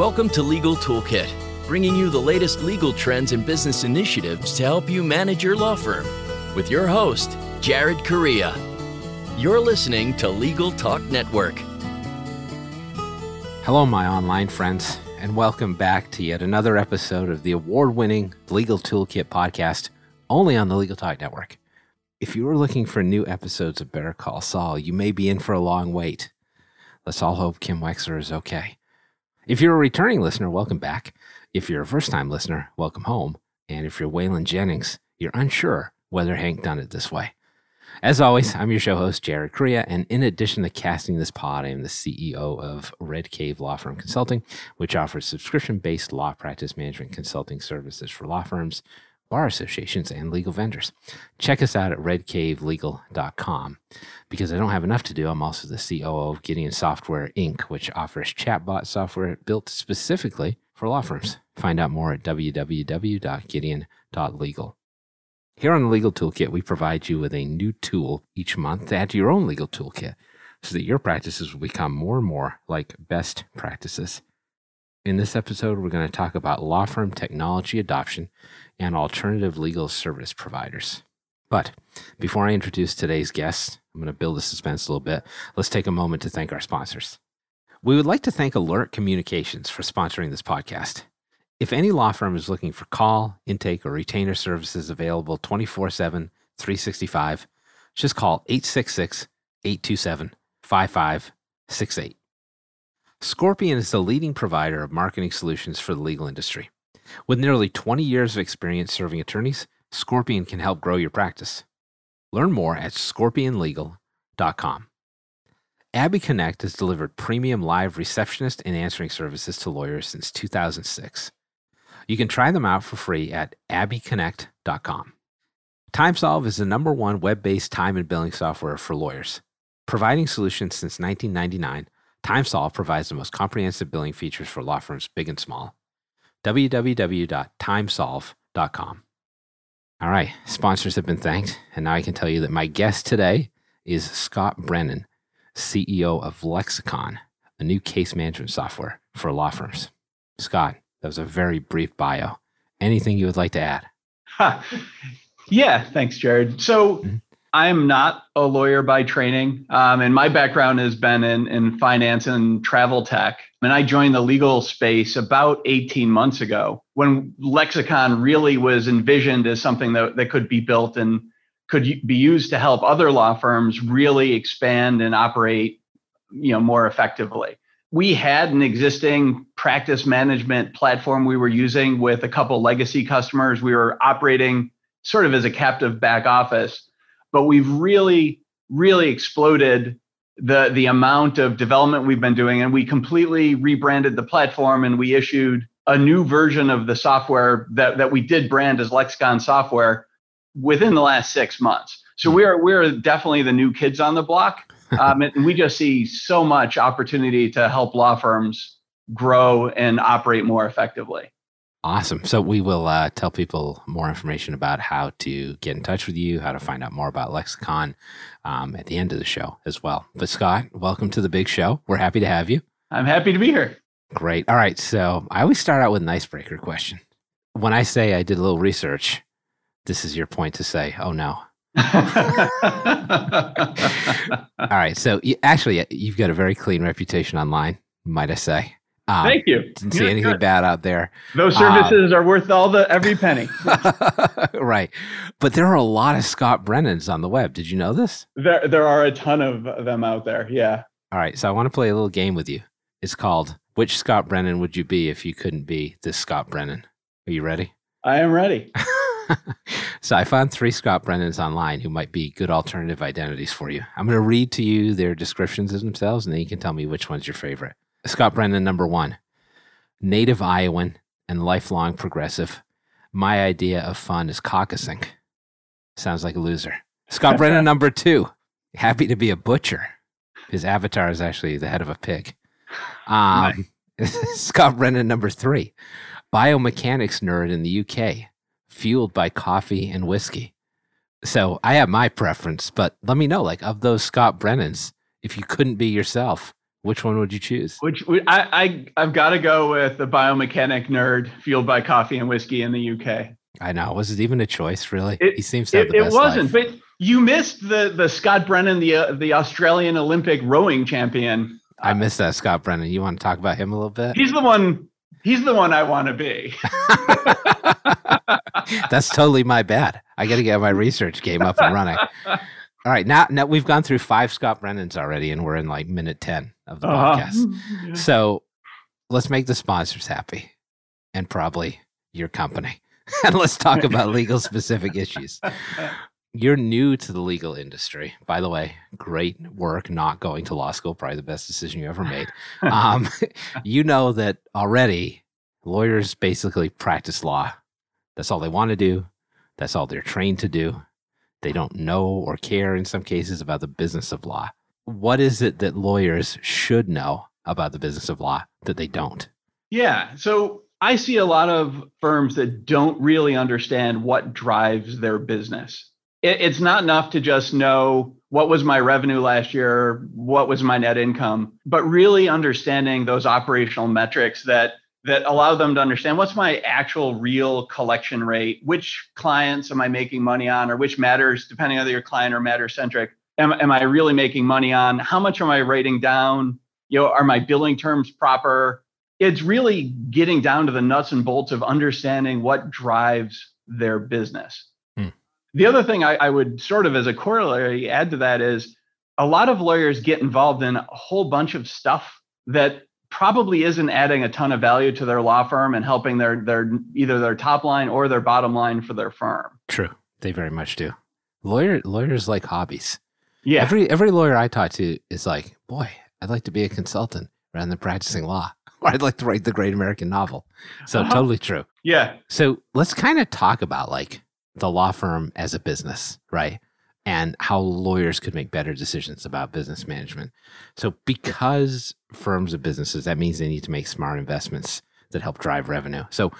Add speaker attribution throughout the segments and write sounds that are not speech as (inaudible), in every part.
Speaker 1: Welcome to Legal Toolkit, bringing you the latest legal trends and business initiatives to help you manage your law firm. With your host, Jared Correia. You're listening to Legal Talk Network.
Speaker 2: Hello, my online friends, and welcome back to yet another episode of the award winning Legal Toolkit podcast, only on the Legal Talk Network. If you are looking for new episodes of Better Call Saul, you may be in for a long wait. Let's all hope Kim Wexler is okay. If you're a returning listener, welcome back. If you're a first time listener, welcome home. And if you're Waylon Jennings, you're unsure whether Hank done it this way. As always, I'm your show host, Jared Correia, and in addition to casting this pod, I am the CEO of Red Cave Law Firm Consulting, which offers subscription based law practice management consulting services for law firms, bar associations, and legal vendors. Check us out at redcavelegal.com. Because I don't have enough to do, I'm also the COO of Gideon Software Inc., which offers chatbot software built specifically for law firms. Find out more at www.gideon.legal. Here on the Legal Toolkit, we provide you with a new tool each month to add to your own legal toolkit so that your practices will become more and more like best practices. In this episode, we're going to talk about law firm technology adoption and alternative legal service providers. But before I introduce today's guest, I'm going to build the suspense a little bit. Let's take a moment to thank our sponsors. We would like to thank Alert Communications for sponsoring this podcast. If any law firm is looking for call, intake, or retainer services available 24 7, 365, just call 866 827 5568. Scorpion is the leading provider of marketing solutions for the legal industry. With nearly 20 years of experience serving attorneys, Scorpion can help grow your practice. Learn more at scorpionlegal.com. Abby Connect has delivered premium live receptionist and answering services to lawyers since 2006. You can try them out for free at abbyconnect.com. TimeSolv is the number one web based time and billing software for lawyers. Providing solutions since 1999, TimeSolv provides the most comprehensive billing features for law firms big and small. www.timesolv.com. All right, sponsors have been thanked, and now I can tell you that my guest today is Scott Brennan, CEO of Lexicon, a new case management software for law firms. Scott, that was a very brief bio. Anything you would like to add?
Speaker 3: Huh. Yeah, thanks, Jared. So mm-hmm. I'm not a lawyer by training, um, and my background has been in, in finance and travel tech. And I joined the legal space about 18 months ago when Lexicon really was envisioned as something that, that could be built and could be used to help other law firms really expand and operate you know more effectively we had an existing practice management platform we were using with a couple legacy customers. We were operating sort of as a captive back office, but we've really, really exploded the the amount of development we've been doing, and we completely rebranded the platform and we issued a new version of the software that that we did brand as Lexicon software within the last six months. So we are we're definitely the new kids on the block (laughs) um, and we just see so much opportunity to help law firms grow and operate more effectively.
Speaker 2: Awesome. So we will uh, tell people more information about how to get in touch with you, how to find out more about Lexicon um, at the end of the show as well. But Scott, welcome to the big show. We're happy to have you.
Speaker 3: I'm happy to be here.
Speaker 2: Great. All right. So I always start out with an icebreaker question. When I say I did a little research, this is your point to say, oh no, (laughs) All right. So you, actually, you've got a very clean reputation online, might I say?
Speaker 3: Um, Thank you.
Speaker 2: Didn't see anything good. bad out there.
Speaker 3: Those services um, are worth all the every penny. (laughs)
Speaker 2: right, but there are a lot of Scott Brennans on the web. Did you know this?
Speaker 3: There, there are a ton of them out there. Yeah.
Speaker 2: All right, so I want to play a little game with you. It's called "Which Scott Brennan Would You Be If You Couldn't Be This Scott Brennan?" Are you ready?
Speaker 3: I am ready. (laughs)
Speaker 2: so I found three Scott Brennans online who might be good alternative identities for you. I'm going to read to you their descriptions of themselves, and then you can tell me which one's your favorite. Scott Brennan, number one, native Iowan and lifelong progressive. My idea of fun is caucusing. Sounds like a loser. Scott Brennan, (laughs) number two, happy to be a butcher. His avatar is actually the head of a pig. Um, nice. (laughs) Scott Brennan, number three, biomechanics nerd in the UK fueled by coffee and whiskey. So I have my preference, but let me know, like of those Scott Brennans, if you couldn't be yourself, Which one would you choose?
Speaker 3: Which I, I I've got to go with the biomechanic nerd fueled by coffee and whiskey in the UK.
Speaker 2: I know. Was it even a choice, really?
Speaker 3: It,
Speaker 2: he seems to have
Speaker 3: it,
Speaker 2: the
Speaker 3: best
Speaker 2: It
Speaker 3: wasn't,
Speaker 2: life.
Speaker 3: but you missed the the Scott Brennan, the uh, the Australian Olympic rowing champion.
Speaker 2: I missed that Scott Brennan. You want to talk about him a little bit?
Speaker 3: He's the one. He's the one I want to be. (laughs)
Speaker 2: That's totally my bad. I got to get my research game up and running. (laughs) All right, now now we've gone through five Scott Brennans already, and we're in like minute ten of the
Speaker 3: Uh-huh.
Speaker 2: podcast. So let's make the sponsors happy, and probably your company, (laughs) and let's talk about legal (laughs) specific issues. You're new to the legal industry, by the way. Great work not going to law school. Probably the best decision you ever made. Um, (laughs) you know that already. Lawyers basically practice law. That's all they want to do. That's all they're trained to do. They don't know or care in some cases about the business of law. What is it that lawyers should know about the business of law that they don't?
Speaker 3: Yeah. So I see a lot of firms that don't really understand what drives their business. It's not enough to just know what was my revenue last year, what was my net income, but really understanding those operational metrics that that allow them to understand what's my actual real collection rate, which clients am I making money on, or which matters, depending on whether you're client or matter centric, am, am I really making money on? How much am I writing down? You know, are my billing terms proper? It's really getting down to the nuts and bolts of understanding what drives their business.
Speaker 2: Hmm.
Speaker 3: The other thing I, I would sort of as a corollary add to that is a lot of lawyers get involved in a whole bunch of stuff that probably isn't adding a ton of value to their law firm and helping their their either their top line or their bottom line for their firm.
Speaker 2: True. They very much do. Lawyer lawyers like hobbies.
Speaker 3: Yeah.
Speaker 2: Every every lawyer I talk to is like, boy, I'd like to be a consultant rather than practicing law. Or (laughs) I'd like to write the great American novel. So
Speaker 3: Uh-huh.
Speaker 2: totally true.
Speaker 3: yeah.
Speaker 2: So let's kind of talk about like the law firm as a business, right? And how lawyers could make better decisions about business management. So, because firms are businesses, that means they need to make smart investments that help drive revenue. So,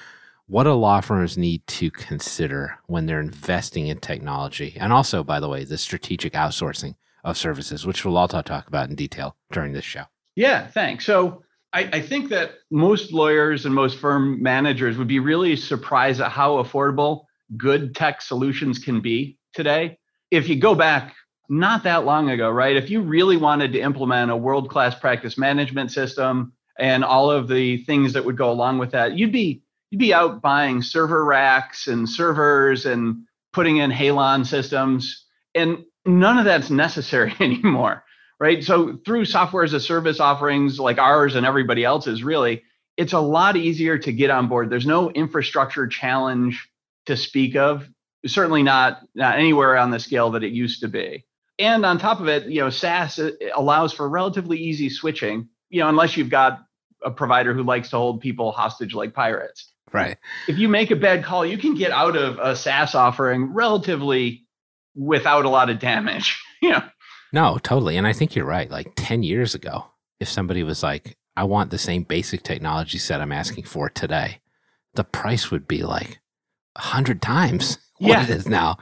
Speaker 2: what do law firms need to consider when they're investing in technology? And also, by the way, the strategic outsourcing of services, which we'll also talk about in detail during this show.
Speaker 3: Yeah, thanks. So I, I think that most lawyers and most firm managers would be really surprised at how affordable good tech solutions can be today. If you go back not that long ago, right? If you really wanted to implement a world class practice management system and all of the things that would go along with that, you'd be you'd be out buying server racks and servers and putting in Halon systems. And none of that's necessary (laughs) anymore right? So through software as a service offerings like ours and everybody else's, really, it's a lot easier to get on board. There's no infrastructure challenge to speak of. Certainly not, not anywhere on the scale that it used to be. And on top of it, you know, SaaS uh, allows for relatively easy switching. You know, unless you've got a provider who likes to hold people hostage like pirates.
Speaker 2: Right.
Speaker 3: If you make a bad call, you can get out of a SaaS offering relatively without a lot of damage. (laughs) You know,
Speaker 2: No, totally. And I think you're right. Like 10 years ago, if somebody was like, I want the same basic technology set I'm asking for today, the price would be like a hundred times what
Speaker 3: Yeah.
Speaker 2: it is now.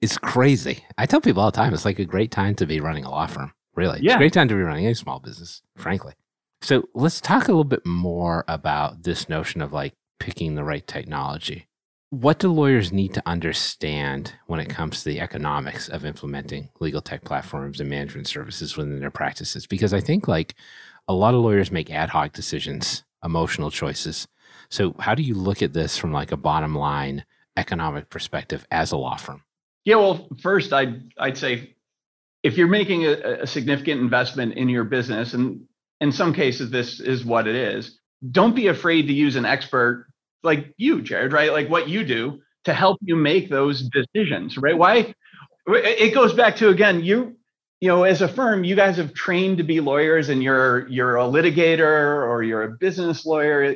Speaker 2: It's crazy. I tell people all the time, it's like a great time to be running a law firm. Really. It's
Speaker 3: Yeah.
Speaker 2: a great time to be running a small business, frankly. So let's talk a little bit more about this notion of like picking the right technology. What do lawyers need to understand when it comes to the economics of implementing legal tech platforms and management services within their practices? Because I think like a lot of lawyers make ad hoc decisions, emotional choices. So how do you look at this from like a bottom line economic perspective as a law firm?
Speaker 3: Yeah, well, first I'd I'd say if you're making a, a significant investment in your business, and in some cases this is what it is, don't be afraid to use an expert like you, Jared, right? Like what you do to help you make those decisions, right? Why it goes back to again, you you know, as a firm, you guys have trained to be lawyers and you're you're a litigator or you're a business lawyer.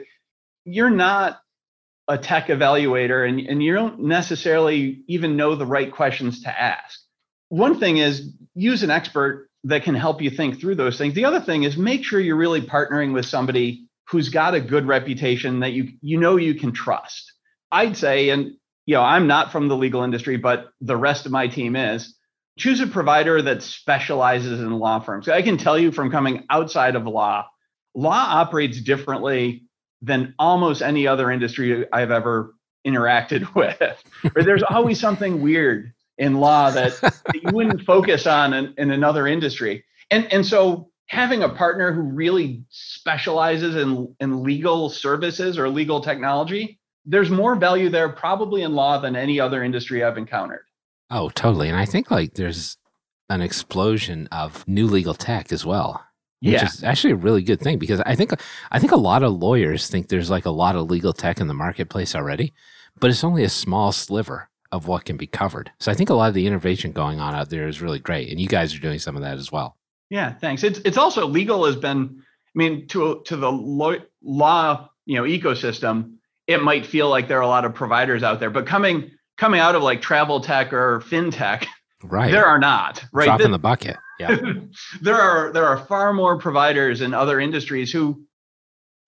Speaker 3: You're not a tech evaluator and, and you don't necessarily even know the right questions to ask. One thing is use an expert that can help you think through those things. The other thing is make sure you're really partnering with somebody who's got a good reputation that you you know you can trust. I'd say, and you know, I'm not from the legal industry, but the rest of my team is. choose a provider that specializes in law firms. I can tell you from coming outside of law, law operates differently than almost any other industry I've ever interacted (laughs) with. there's always something weird in law that, that you wouldn't focus on in, in another industry. And, and so having a partner who really specializes in, in legal services or legal technology, there's more value there probably in law than any other industry I've encountered.
Speaker 2: Oh, totally. And I think like there's an explosion of new legal tech as well. Which
Speaker 3: yeah.
Speaker 2: is actually a really good thing because I think I think a lot of lawyers think there's like a lot of legal tech in the marketplace already, but it's only a small sliver of what can be covered. So I think a lot of the innovation going on out there is really great, and you guys are doing some of that as well.
Speaker 3: Yeah, thanks. It's it's also legal has been. I mean, to to the law, law you know ecosystem, it might feel like there are a lot of providers out there, but coming coming out of like travel tech or fintech,
Speaker 2: right?
Speaker 3: There are not right.
Speaker 2: Drop in the bucket. Yeah. (laughs)
Speaker 3: there are there are far more providers in other industries who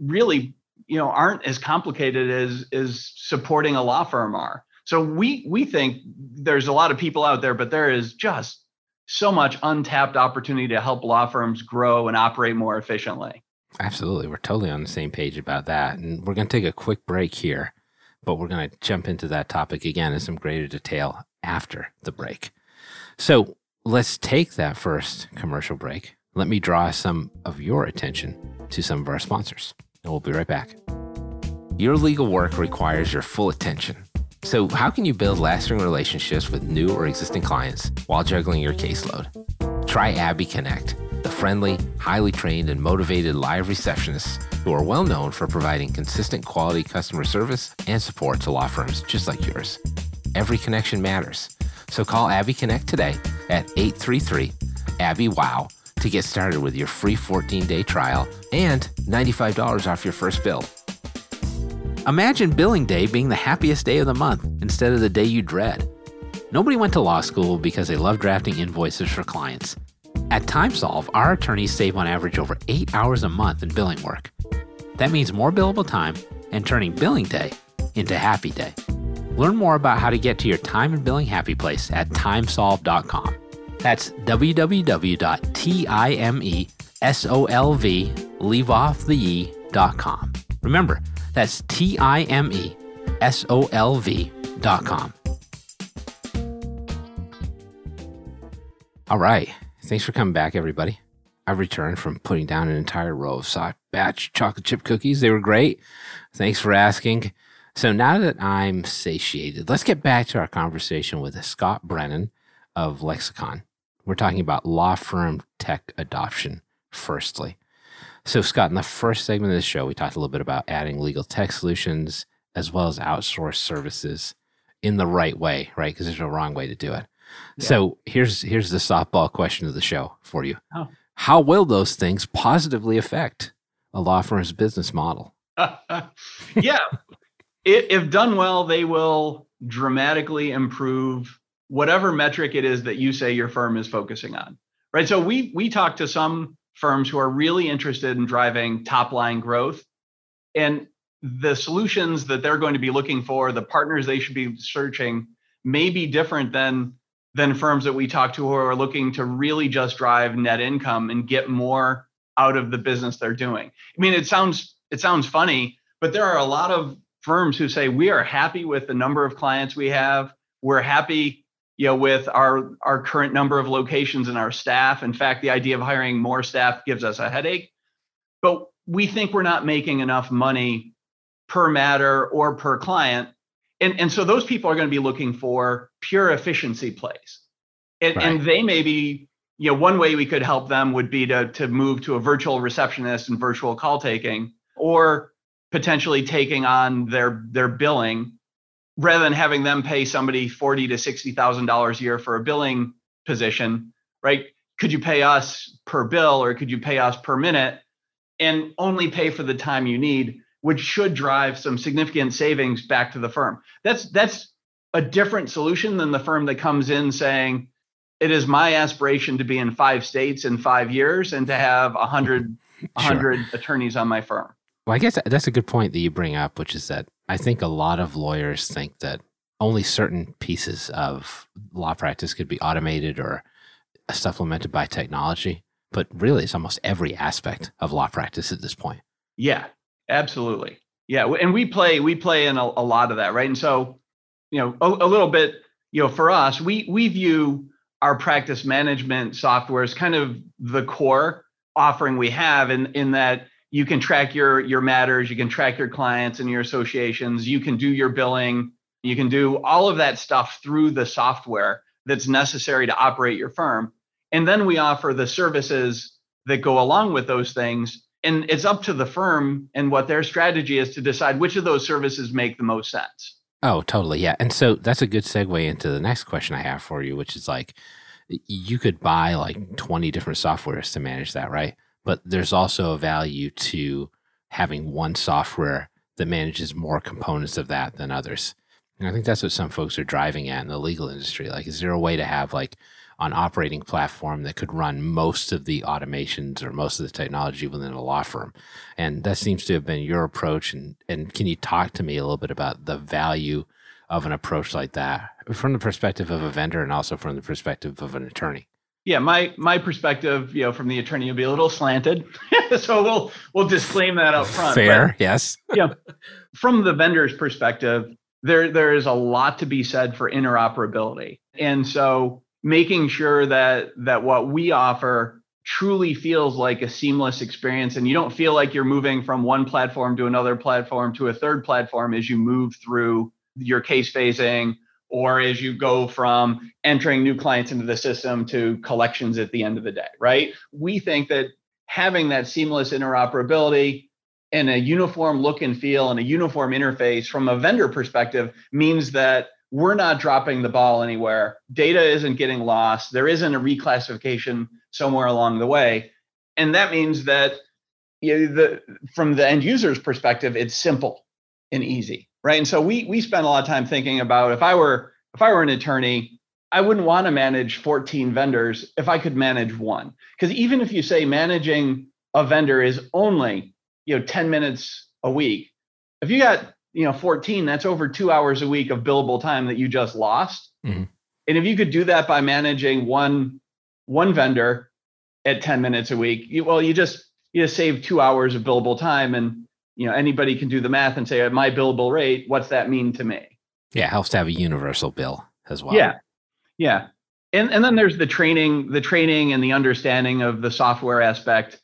Speaker 3: really you know aren't as complicated as as supporting a law firm are. So we we think there's a lot of people out there, but there is just so much untapped opportunity to help law firms grow and operate more efficiently.
Speaker 2: Absolutely. We're totally on the same page about that. And we're going to take a quick break here, but we're going to jump into that topic again in some greater detail after the break. So let's take that first commercial break. Let me draw some of your attention to some of our sponsors, and we'll be right back. Your legal work requires your full attention. So, how can you build lasting relationships with new or existing clients while juggling your caseload? Try Abby Connect the friendly, highly trained, and motivated live receptionists who are well known for providing consistent quality customer service and support to law firms just like yours. Every connection matters. So call Abby Connect today at 833 Abby Wow to get started with your free 14 day trial and $95 off your first bill. Imagine billing day being the happiest day of the month instead of the day you dread. Nobody went to law school because they love drafting invoices for clients. At TimeSolv, our attorneys save on average over 8 hours a month in billing work. That means more billable time and turning billing day into happy day. Learn more about how to get to your time and billing happy place at timesolv.com. That's www.timesolv, leave off the e.com. Remember, that's timesolv.com. All right. Thanks for coming back, everybody. I've returned from putting down an entire row of soft batch chocolate chip cookies. They were great. Thanks for asking. So now that I'm satiated, let's get back to our conversation with Scott Brennan of Lexicon. We're talking about law firm tech adoption, firstly. So, Scott, in the first segment of the show, we talked a little bit about adding legal tech solutions as well as outsource services in the right way, right? Because there's no wrong way to do it. So here's here's the softball question of the show for you. Oh. How will those things positively affect a law firm's business model? (laughs)
Speaker 3: yeah. If, done well, they will dramatically improve whatever metric it is that you say your firm is focusing on. Right. So we we talk to some firms who are really interested in driving top line growth. And the solutions that they're going to be looking for, the partners they should be searching, may be different than than firms that we talk to who are looking to really just drive net income and get more out of the business they're doing. I mean, it sounds it sounds funny, but there are a lot of firms who say we are happy with the number of clients we have. We're happy, you know, with our our current number of locations and our staff. In fact, the idea of hiring more staff gives us a headache. But we think we're not making enough money per matter or per client and, and so those people are going to be looking for pure efficiency plays. And, right. and they may be, you know, one way we could help them would be to, to move to a virtual receptionist and virtual call taking, or potentially taking on their their billing rather than having them pay somebody forty to sixty thousand dollars a year for a billing position, right? Could you pay us per bill or could you pay us per minute and only pay for the time you need? which should drive some significant savings back to the firm. That's that's a different solution than the firm that comes in saying, it is my aspiration to be in five states in five years and to have a hundred sure. attorneys on my firm.
Speaker 2: Well, I guess that's a good point that you bring up, which is that I think a lot of lawyers think that only certain pieces of law practice could be automated or supplemented by technology, but really it's almost every aspect of law practice at this point.
Speaker 3: Yeah, absolutely. Yeah, and we play we play in a, a lot of that, right? And so, you know, a, a, little bit, you know, for us, we we view our practice management software as kind of the core offering we have in in that you can track your your matters, you can track your clients and your associations, you can do your billing, you can do all of that stuff through the software that's necessary to operate your firm. And then we offer the services that go along with those things. And it's up to the firm and what their strategy is to decide which of those services make the most sense.
Speaker 2: Oh, totally. Yeah. And so that's a good segue into the next question I have for you, which is like, you could buy like 20 different softwares to manage that, right? But there's also a value to having one software that manages more components of that than others. And I think that's what some folks are driving at in the legal industry. Like, is there a way to have like an operating platform that could run most of the automations or most of the technology within a law firm? And that seems to have been your approach. And, and can you talk to me a little bit about the value of an approach like that from the perspective of a vendor and also from the perspective of an attorney?
Speaker 3: Yeah, my my perspective, you know, from the attorney will be a little slanted, (laughs) so we'll we'll disclaim that up front.
Speaker 2: Fair, but, yes.
Speaker 3: yeah, from the vendor's perspective, there there is a lot to be said for interoperability and so making sure that that what we offer truly feels like a seamless experience and you don't feel like you're moving from one platform to another platform to a third platform as you move through your case phasing or as you go from entering new clients into the system to collections at the end of the day right we think that having that seamless interoperability and a uniform look and feel and a uniform interface from a vendor perspective means that we're not dropping the ball anywhere. Data isn't getting lost. There isn't a reclassification somewhere along the way. And that means that you know, the, from the end user's perspective, it's simple and easy, right? And so we we spend a lot of time thinking about if I were if I were an attorney, I wouldn't want to manage 14 vendors if I could manage one. Because even if you say managing a vendor is only you know 10 minutes a week if you got you know 14 that's over two hours a week of billable time that you just lost mm-hmm. and if you could do that by managing one one vendor at 10 minutes a week you, well you just you just save two hours of billable time and you know anybody can do the math and say at my billable rate what's that mean to me?
Speaker 2: Yeah helps to have a universal bill as well.
Speaker 3: Yeah. Yeah. And and then there's the training the training and the understanding of the software aspect.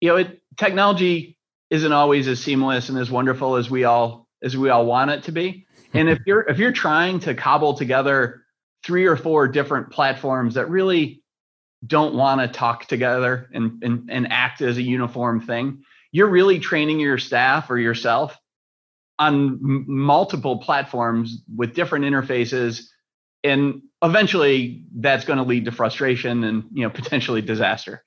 Speaker 3: You know it technology isn't always as seamless and as wonderful as we all as we all want it to be. (laughs) And if you're if you're trying to cobble together three or four different platforms that really don't want to talk together and, and and act as a uniform thing, you're really training your staff or yourself on m- multiple platforms with different interfaces and eventually that's going to lead to frustration and you know potentially disaster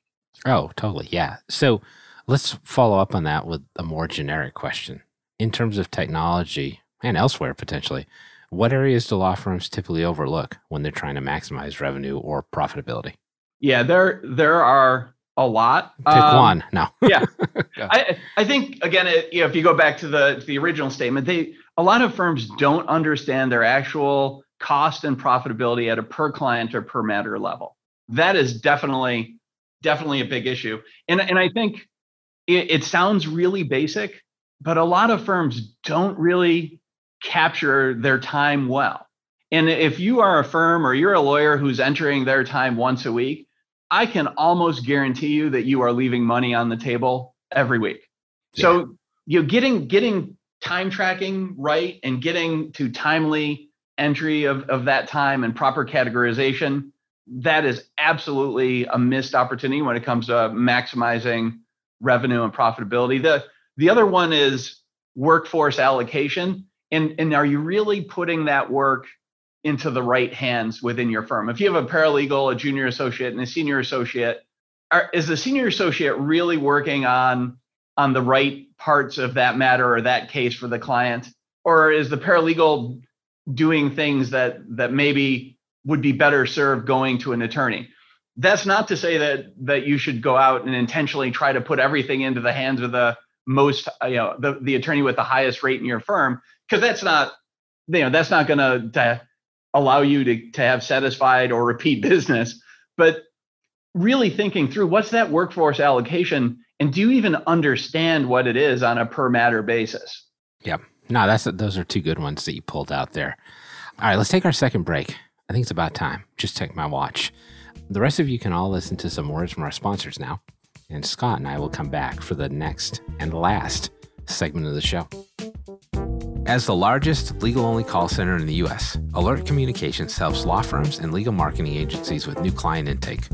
Speaker 2: oh totally yeah so Let's follow up on that with a more generic question. In terms of technology and elsewhere potentially, what areas do law firms typically overlook when they're trying to maximize revenue or profitability?
Speaker 3: Yeah, there there are a lot.
Speaker 2: Pick um, one. No. (laughs) (laughs)
Speaker 3: yeah, I I think again, it, you know, if you go back to the the original statement, they a lot of firms don't understand their actual cost and profitability at a per client or per matter level. That is definitely definitely a big issue, and and I think it, it sounds really basic, but a lot of firms don't really capture their time well. And if you are a firm or you're a lawyer who's entering their time once a week, I can almost guarantee you that you are leaving money on the table every week. Yeah. So you know, getting getting time tracking right and getting to timely entry of, of that time and proper categorization, that is absolutely a missed opportunity when it comes to maximizing revenue and profitability. The the other one is workforce allocation. And, and are you really putting that work into the right hands within your firm? If you have a paralegal, a junior associate, and a senior associate, are, is the senior associate really working on on the right parts of that matter or that case for the client? Or is the paralegal doing things that that maybe would be better served going to an attorney? that's not to say that that you should go out and intentionally try to put everything into the hands of the most you know the, the attorney with the highest rate in your firm because that's not you know that's not going to allow you to, to have satisfied or repeat business but really thinking through what's that workforce allocation and do you even understand what it is on a per matter basis?
Speaker 2: Yeah. No that's those are two good ones that you pulled out there. All right let's take our second break. I think it's about time. Just check my watch. The rest of you can all listen to some words from our sponsors now and scott and i will come back for the next and last segment of the show as the largest legal only call center in the US, Alert Communications helps law firms and legal marketing agencies with new client intake.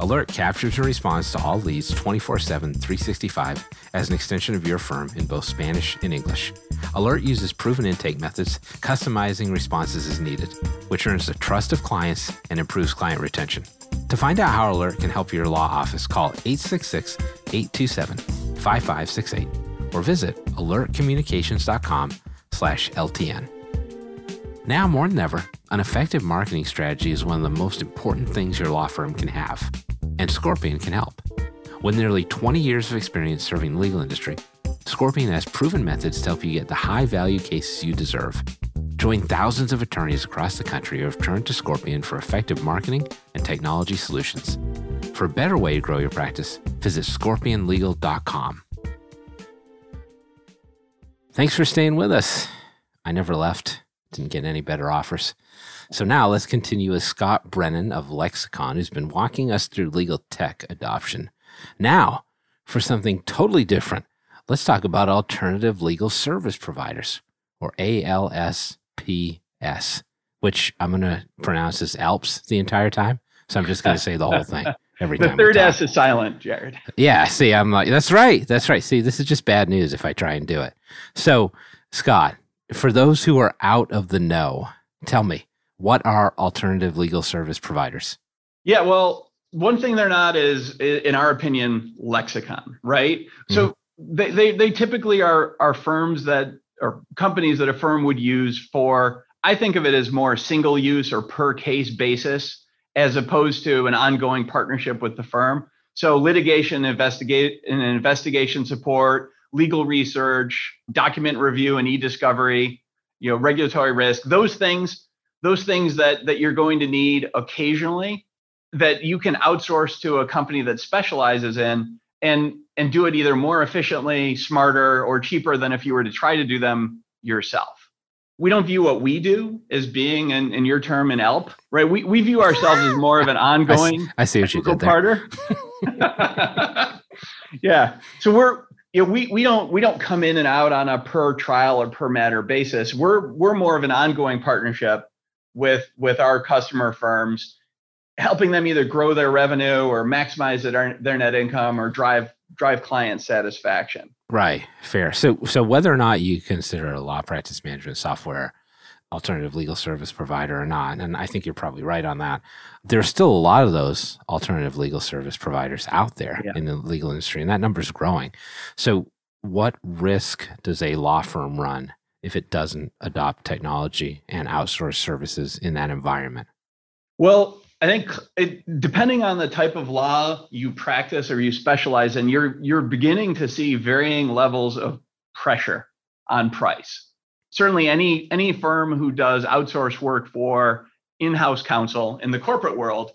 Speaker 2: Alert captures and responds to all leads 24 7, 365 as an extension of your firm in both Spanish and English. Alert uses proven intake methods, customizing responses as needed, which earns the trust of clients and improves client retention. To find out how Alert can help your law office, call 866 827 5568 or visit alertcommunications.com slash LTN. Now more than ever, an effective marketing strategy is one of the most important things your law firm can have, and Scorpion can help. With nearly 20 years of experience serving the legal industry, Scorpion has proven methods to help you get the high value cases you deserve. Join thousands of attorneys across the country who have turned to Scorpion for effective marketing and technology solutions. For a better way to grow your practice, visit scorpionlegal.com. Thanks for staying with us. I never left, didn't get any better offers. So now let's continue with Scott Brennan of Lexicon, who's been walking us through legal tech adoption. Now, for something totally different, let's talk about alternative legal service providers, or ALSPS, which I'm going to pronounce as ALPS the entire time. So I'm just going to say the whole thing (laughs) every
Speaker 3: the
Speaker 2: time.
Speaker 3: The third S is silent, Jared.
Speaker 2: Yeah, see, I'm like, that's right. That's right. See, this is just bad news if I try and do it. So, Scott, for those who are out of the know, tell me, what are alternative legal service providers?
Speaker 3: Yeah, well, one thing they're not is, in our opinion, lexicon, right? Mm-hmm. So they, they, they typically are, are firms that, or companies that a firm would use for, I think of it as more single use or per case basis as opposed to an ongoing partnership with the firm. So litigation, investigate, and investigation support, legal research, document review and e-discovery, you know, regulatory risk, those things, those things that that you're going to need occasionally that you can outsource to a company that specializes in and and do it either more efficiently, smarter, or cheaper than if you were to try to do them yourself we don't view what we do as being in, in your term an ELP, right? We, we view ourselves as more of an (laughs) ongoing
Speaker 2: I, see, I see what you did there. (laughs)
Speaker 3: yeah. So we're you know, we we don't we don't come in and out on a per trial or per matter basis. We're we're more of an ongoing partnership with with our customer firms, helping them either grow their revenue or maximize their, their net income or drive drive client satisfaction.
Speaker 2: Right, fair. So, so whether or not you consider a law practice management software alternative legal service provider or not, and I think you're probably right on that. There's still a lot of those alternative legal service providers out there yeah. in the legal industry, and that number is growing. So, what risk does a law firm run if it doesn't adopt technology and outsource services in that environment?
Speaker 3: Well, I think it, depending on the type of law you practice or you specialize in, you're you're beginning to see varying levels of pressure on price. Certainly, any any firm who does outsource work for in-house counsel in the corporate world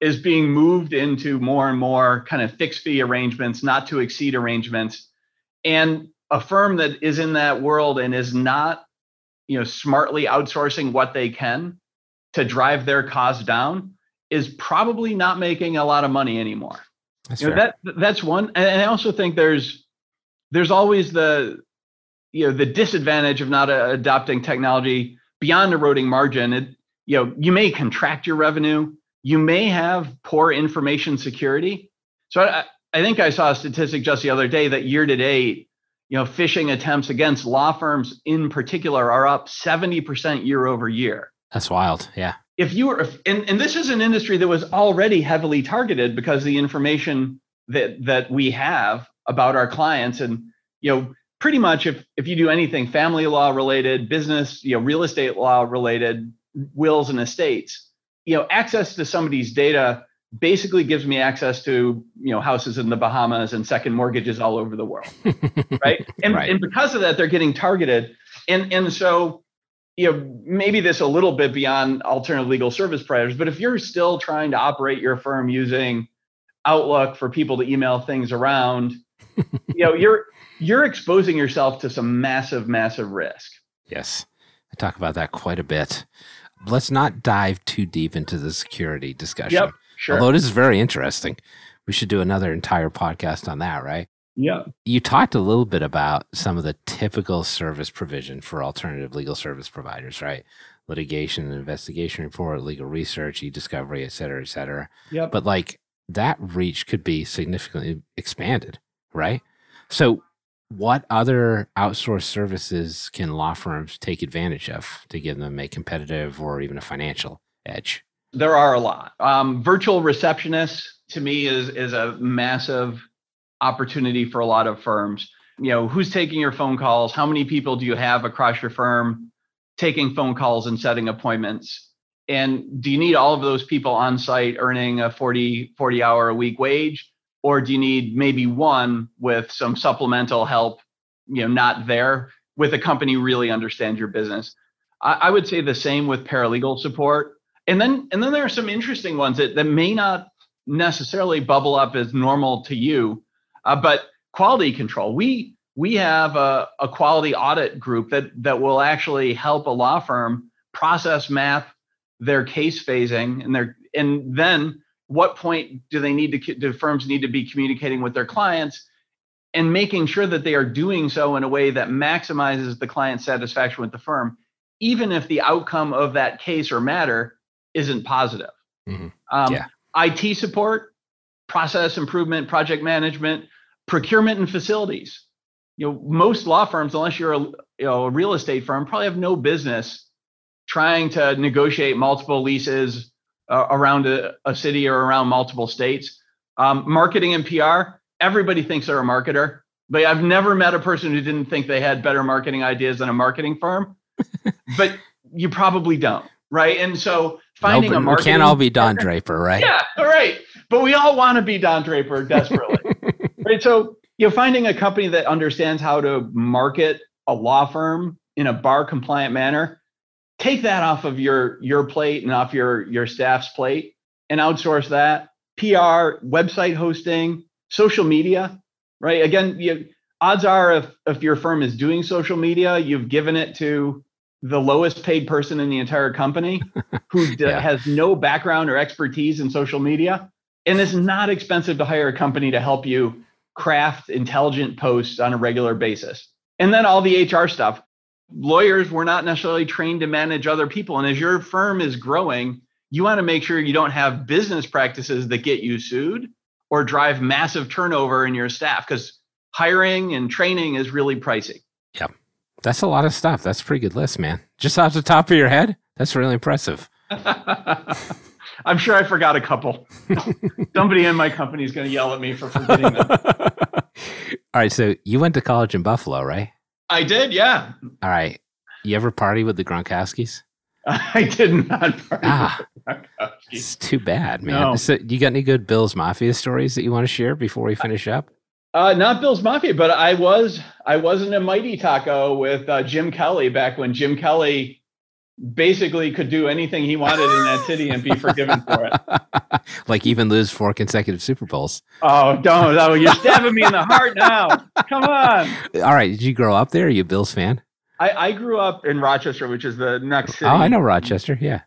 Speaker 3: is being moved into more and more kind of fixed fee arrangements, not to exceed arrangements, and a firm that is in that world and is not, you know, smartly outsourcing what they can to drive their costs down is probably not making a lot of money anymore. That's you know, that that's one. And I also think there's there's always the you know the disadvantage of not uh, adopting technology beyond eroding margin. It, you know you may contract your revenue. You may have poor information security. So I, I think I saw a statistic just the other day that year to date, you know, phishing attempts against law firms in particular are up 70% year over year.
Speaker 2: That's wild. Yeah
Speaker 3: if you were and, and this is an industry that was already heavily targeted because the information that that we have about our clients and you know pretty much if if you do anything family law related business you know real estate law related wills and estates you know access to somebody's data basically gives me access to you know houses in the bahamas and second mortgages all over the world (laughs) right and, right. and because of that they're getting targeted and and so you know, maybe this a little bit beyond alternative legal service providers, but if you're still trying to operate your firm using Outlook for people to email things around, (laughs) you know, you're you're exposing yourself to some massive, massive risk.
Speaker 2: Yes. I talk about that quite a bit. Let's not dive too deep into the security discussion.
Speaker 3: Yep, sure.
Speaker 2: Although this is very interesting. We should do another entire podcast on that, right?
Speaker 3: Yeah.
Speaker 2: You talked a little bit about some of the typical service provision for alternative legal service providers, right? Litigation and investigation report, legal research, e-discovery, et cetera, et cetera.
Speaker 3: Yep.
Speaker 2: But like that reach could be significantly expanded, right? So what other outsourced services can law firms take advantage of to give them a competitive or even a financial edge?
Speaker 3: There are a lot. Um, virtual receptionists to me is is a massive opportunity for a lot of firms. You know, who's taking your phone calls? How many people do you have across your firm taking phone calls and setting appointments? And do you need all of those people on site earning a 40 40 hour a week wage? or do you need maybe one with some supplemental help you know not there with a company really understands your business I, I, would say the same with paralegal support and then and then there are some interesting ones that, that may not necessarily bubble up as normal to you uh, but quality control we we have a, a quality audit group that that will actually help a law firm process map their case phasing and their and then what point do they need to do firms need to be communicating with their clients and making sure that they are doing so in a way that maximizes the client satisfaction with the firm even if the outcome of that case or matter isn't positive mm-hmm. um, yeah. it support process improvement project management procurement and facilities you know most law firms unless you're a, you know, a real estate firm probably have no business trying to negotiate multiple leases uh, around a, a, city or around multiple states. Um, marketing and PR, everybody thinks they're a marketer, but I've never met a person who didn't think they had better marketing ideas than a marketing firm. (laughs) but you probably don't, right? And so finding nope, a marketing
Speaker 2: we can't all be Don Draper, right?
Speaker 3: Yeah, all right. But we all want to be Don Draper desperately, (laughs) right? So you know, finding a company that understands how to market a law firm in a bar compliant manner take that off of your your plate and off your your staff's plate and outsource that pr website hosting social media right again you, odds are if if your firm is doing social media you've given it to the lowest paid person in the entire company (laughs) who yeah. has no background or expertise in social media and it's not expensive to hire a company to help you craft intelligent posts on a regular basis and then all the hr stuff lawyers were not necessarily trained to manage other people. And as your firm is growing, you want to make sure you don't have business practices that get you sued or drive massive turnover in your staff because hiring and training is really pricey.
Speaker 2: Yep. That's a lot of stuff. That's a pretty good list, man. Just off the top of your head, that's really impressive. (laughs)
Speaker 3: I'm sure I forgot a couple. (laughs) Somebody in my company is going to yell at me for forgetting them. (laughs)
Speaker 2: All right. So you went to college in Buffalo, right?
Speaker 3: I did, yeah.
Speaker 2: All right. You ever party with the Gronkowskis? (laughs)
Speaker 3: I did not party ah,
Speaker 2: It's too bad, man. No. So, you got any good Bills Mafia stories that you want to share before we finish up?
Speaker 3: Uh, not Bills Mafia, but I was I was in a mighty taco with uh, Jim Kelly back when Jim Kelly basically could do anything he wanted in that city and be forgiven for it. (laughs)
Speaker 2: like even lose four consecutive Super Bowls.
Speaker 3: Oh, don't! Oh, you're (laughs) stabbing me in the heart now. Come on.
Speaker 2: All right. Did you grow up there? Are you a Bills fan?
Speaker 3: I, I grew up in Rochester, which is the next city.
Speaker 2: Oh, I know Rochester. Yeah.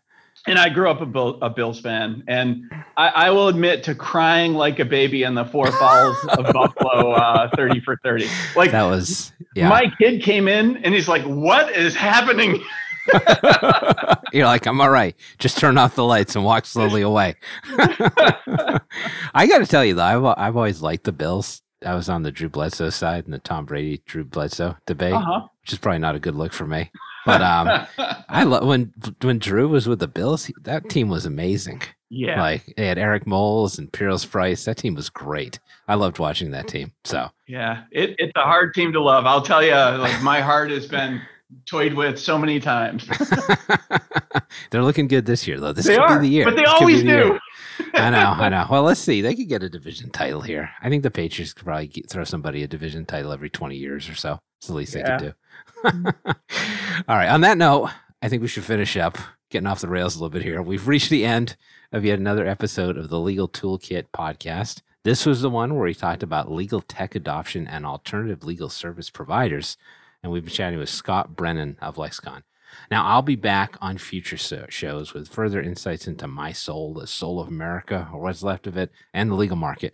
Speaker 3: And I grew up a, Bill, a Bills fan, and I, I, will admit to crying like a baby in the four falls of (laughs) Buffalo, uh, thirty for thirty. Like
Speaker 2: that was yeah.
Speaker 3: my kid came in and he's like, "What is happening?" (laughs)
Speaker 2: You're like, I'm all right. Just turn off the lights and walk slowly away. (laughs) I got to tell you though, I've I've always liked the Bills. I was on the Drew Bledsoe side in the Tom Brady Drew Bledsoe debate, uh-huh. which is probably not a good look for me. But um, (laughs) I love when when Drew was with the Bills. He, that team was amazing.
Speaker 3: Yeah,
Speaker 2: like they had Eric Moulds and Peerless Price. That team was great. I loved watching that team. So
Speaker 3: yeah, it, it's a hard team to love. I'll tell you, like my heart has been toyed with so many times. (laughs)
Speaker 2: They're looking good this year, though. This
Speaker 3: they
Speaker 2: could
Speaker 3: are,
Speaker 2: be the year.
Speaker 3: But they this always the do. (laughs)
Speaker 2: I know, I (laughs) know. Well, let's see. They could get a division title here. I think the Patriots could probably get, throw somebody a division title every 20 years or so. It's the least yeah. they could do. All right. On that note, I think we should finish up, getting off the rails a little bit here. We've reached the end of yet another episode of the Legal Toolkit podcast. This was the one where we talked about legal tech adoption and alternative legal service providers. And we've been chatting with Scott Brennan of Lexicon. Now, I'll be back on future shows with further insights into my soul, the soul of America, or what's left of it, and the legal market.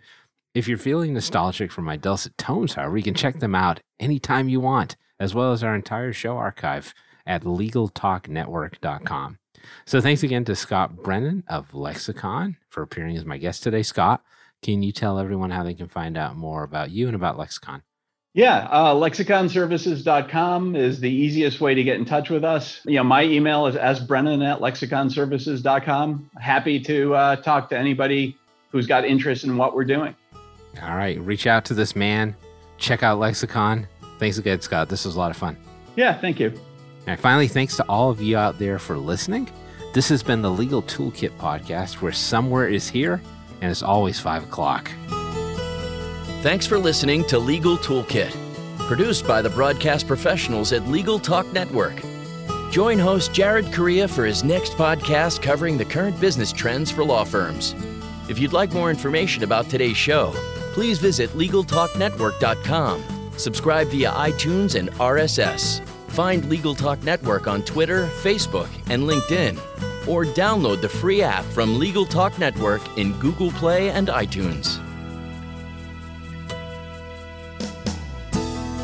Speaker 2: If you're feeling nostalgic for my dulcet tones, however, you can check them out anytime you want, as well as our entire show archive at LegalTalkNetwork.com. So thanks again to Scott Brennan of Lexicon for appearing as my guest today. Scott, can you tell everyone how they can find out more about you and about Lexicon?
Speaker 3: Yeah, uh, lexiconservices.com is the easiest way to get in touch with us. You know, my email is sbrennan at lexiconservices.com. Happy to uh, talk to anybody who's got interest in what we're doing.
Speaker 2: All right, reach out to this man. Check out Lexicon. Thanks again, Scott. This was a lot of fun.
Speaker 3: Yeah, thank you.
Speaker 2: And finally, thanks to all of you out there for listening. This has been the Legal Toolkit podcast, where somewhere is here and it's always five o'clock.
Speaker 1: Thanks for listening to Legal Toolkit, produced by the broadcast professionals at Legal Talk Network. Join host Jared Correia for his next podcast covering the current business trends for law firms. If you'd like more information about today's show, please visit LegalTalkNetwork.com. Subscribe via iTunes and RSS. Find Legal Talk Network on Twitter, Facebook, and LinkedIn, or download the free app from Legal Talk Network in Google Play and iTunes.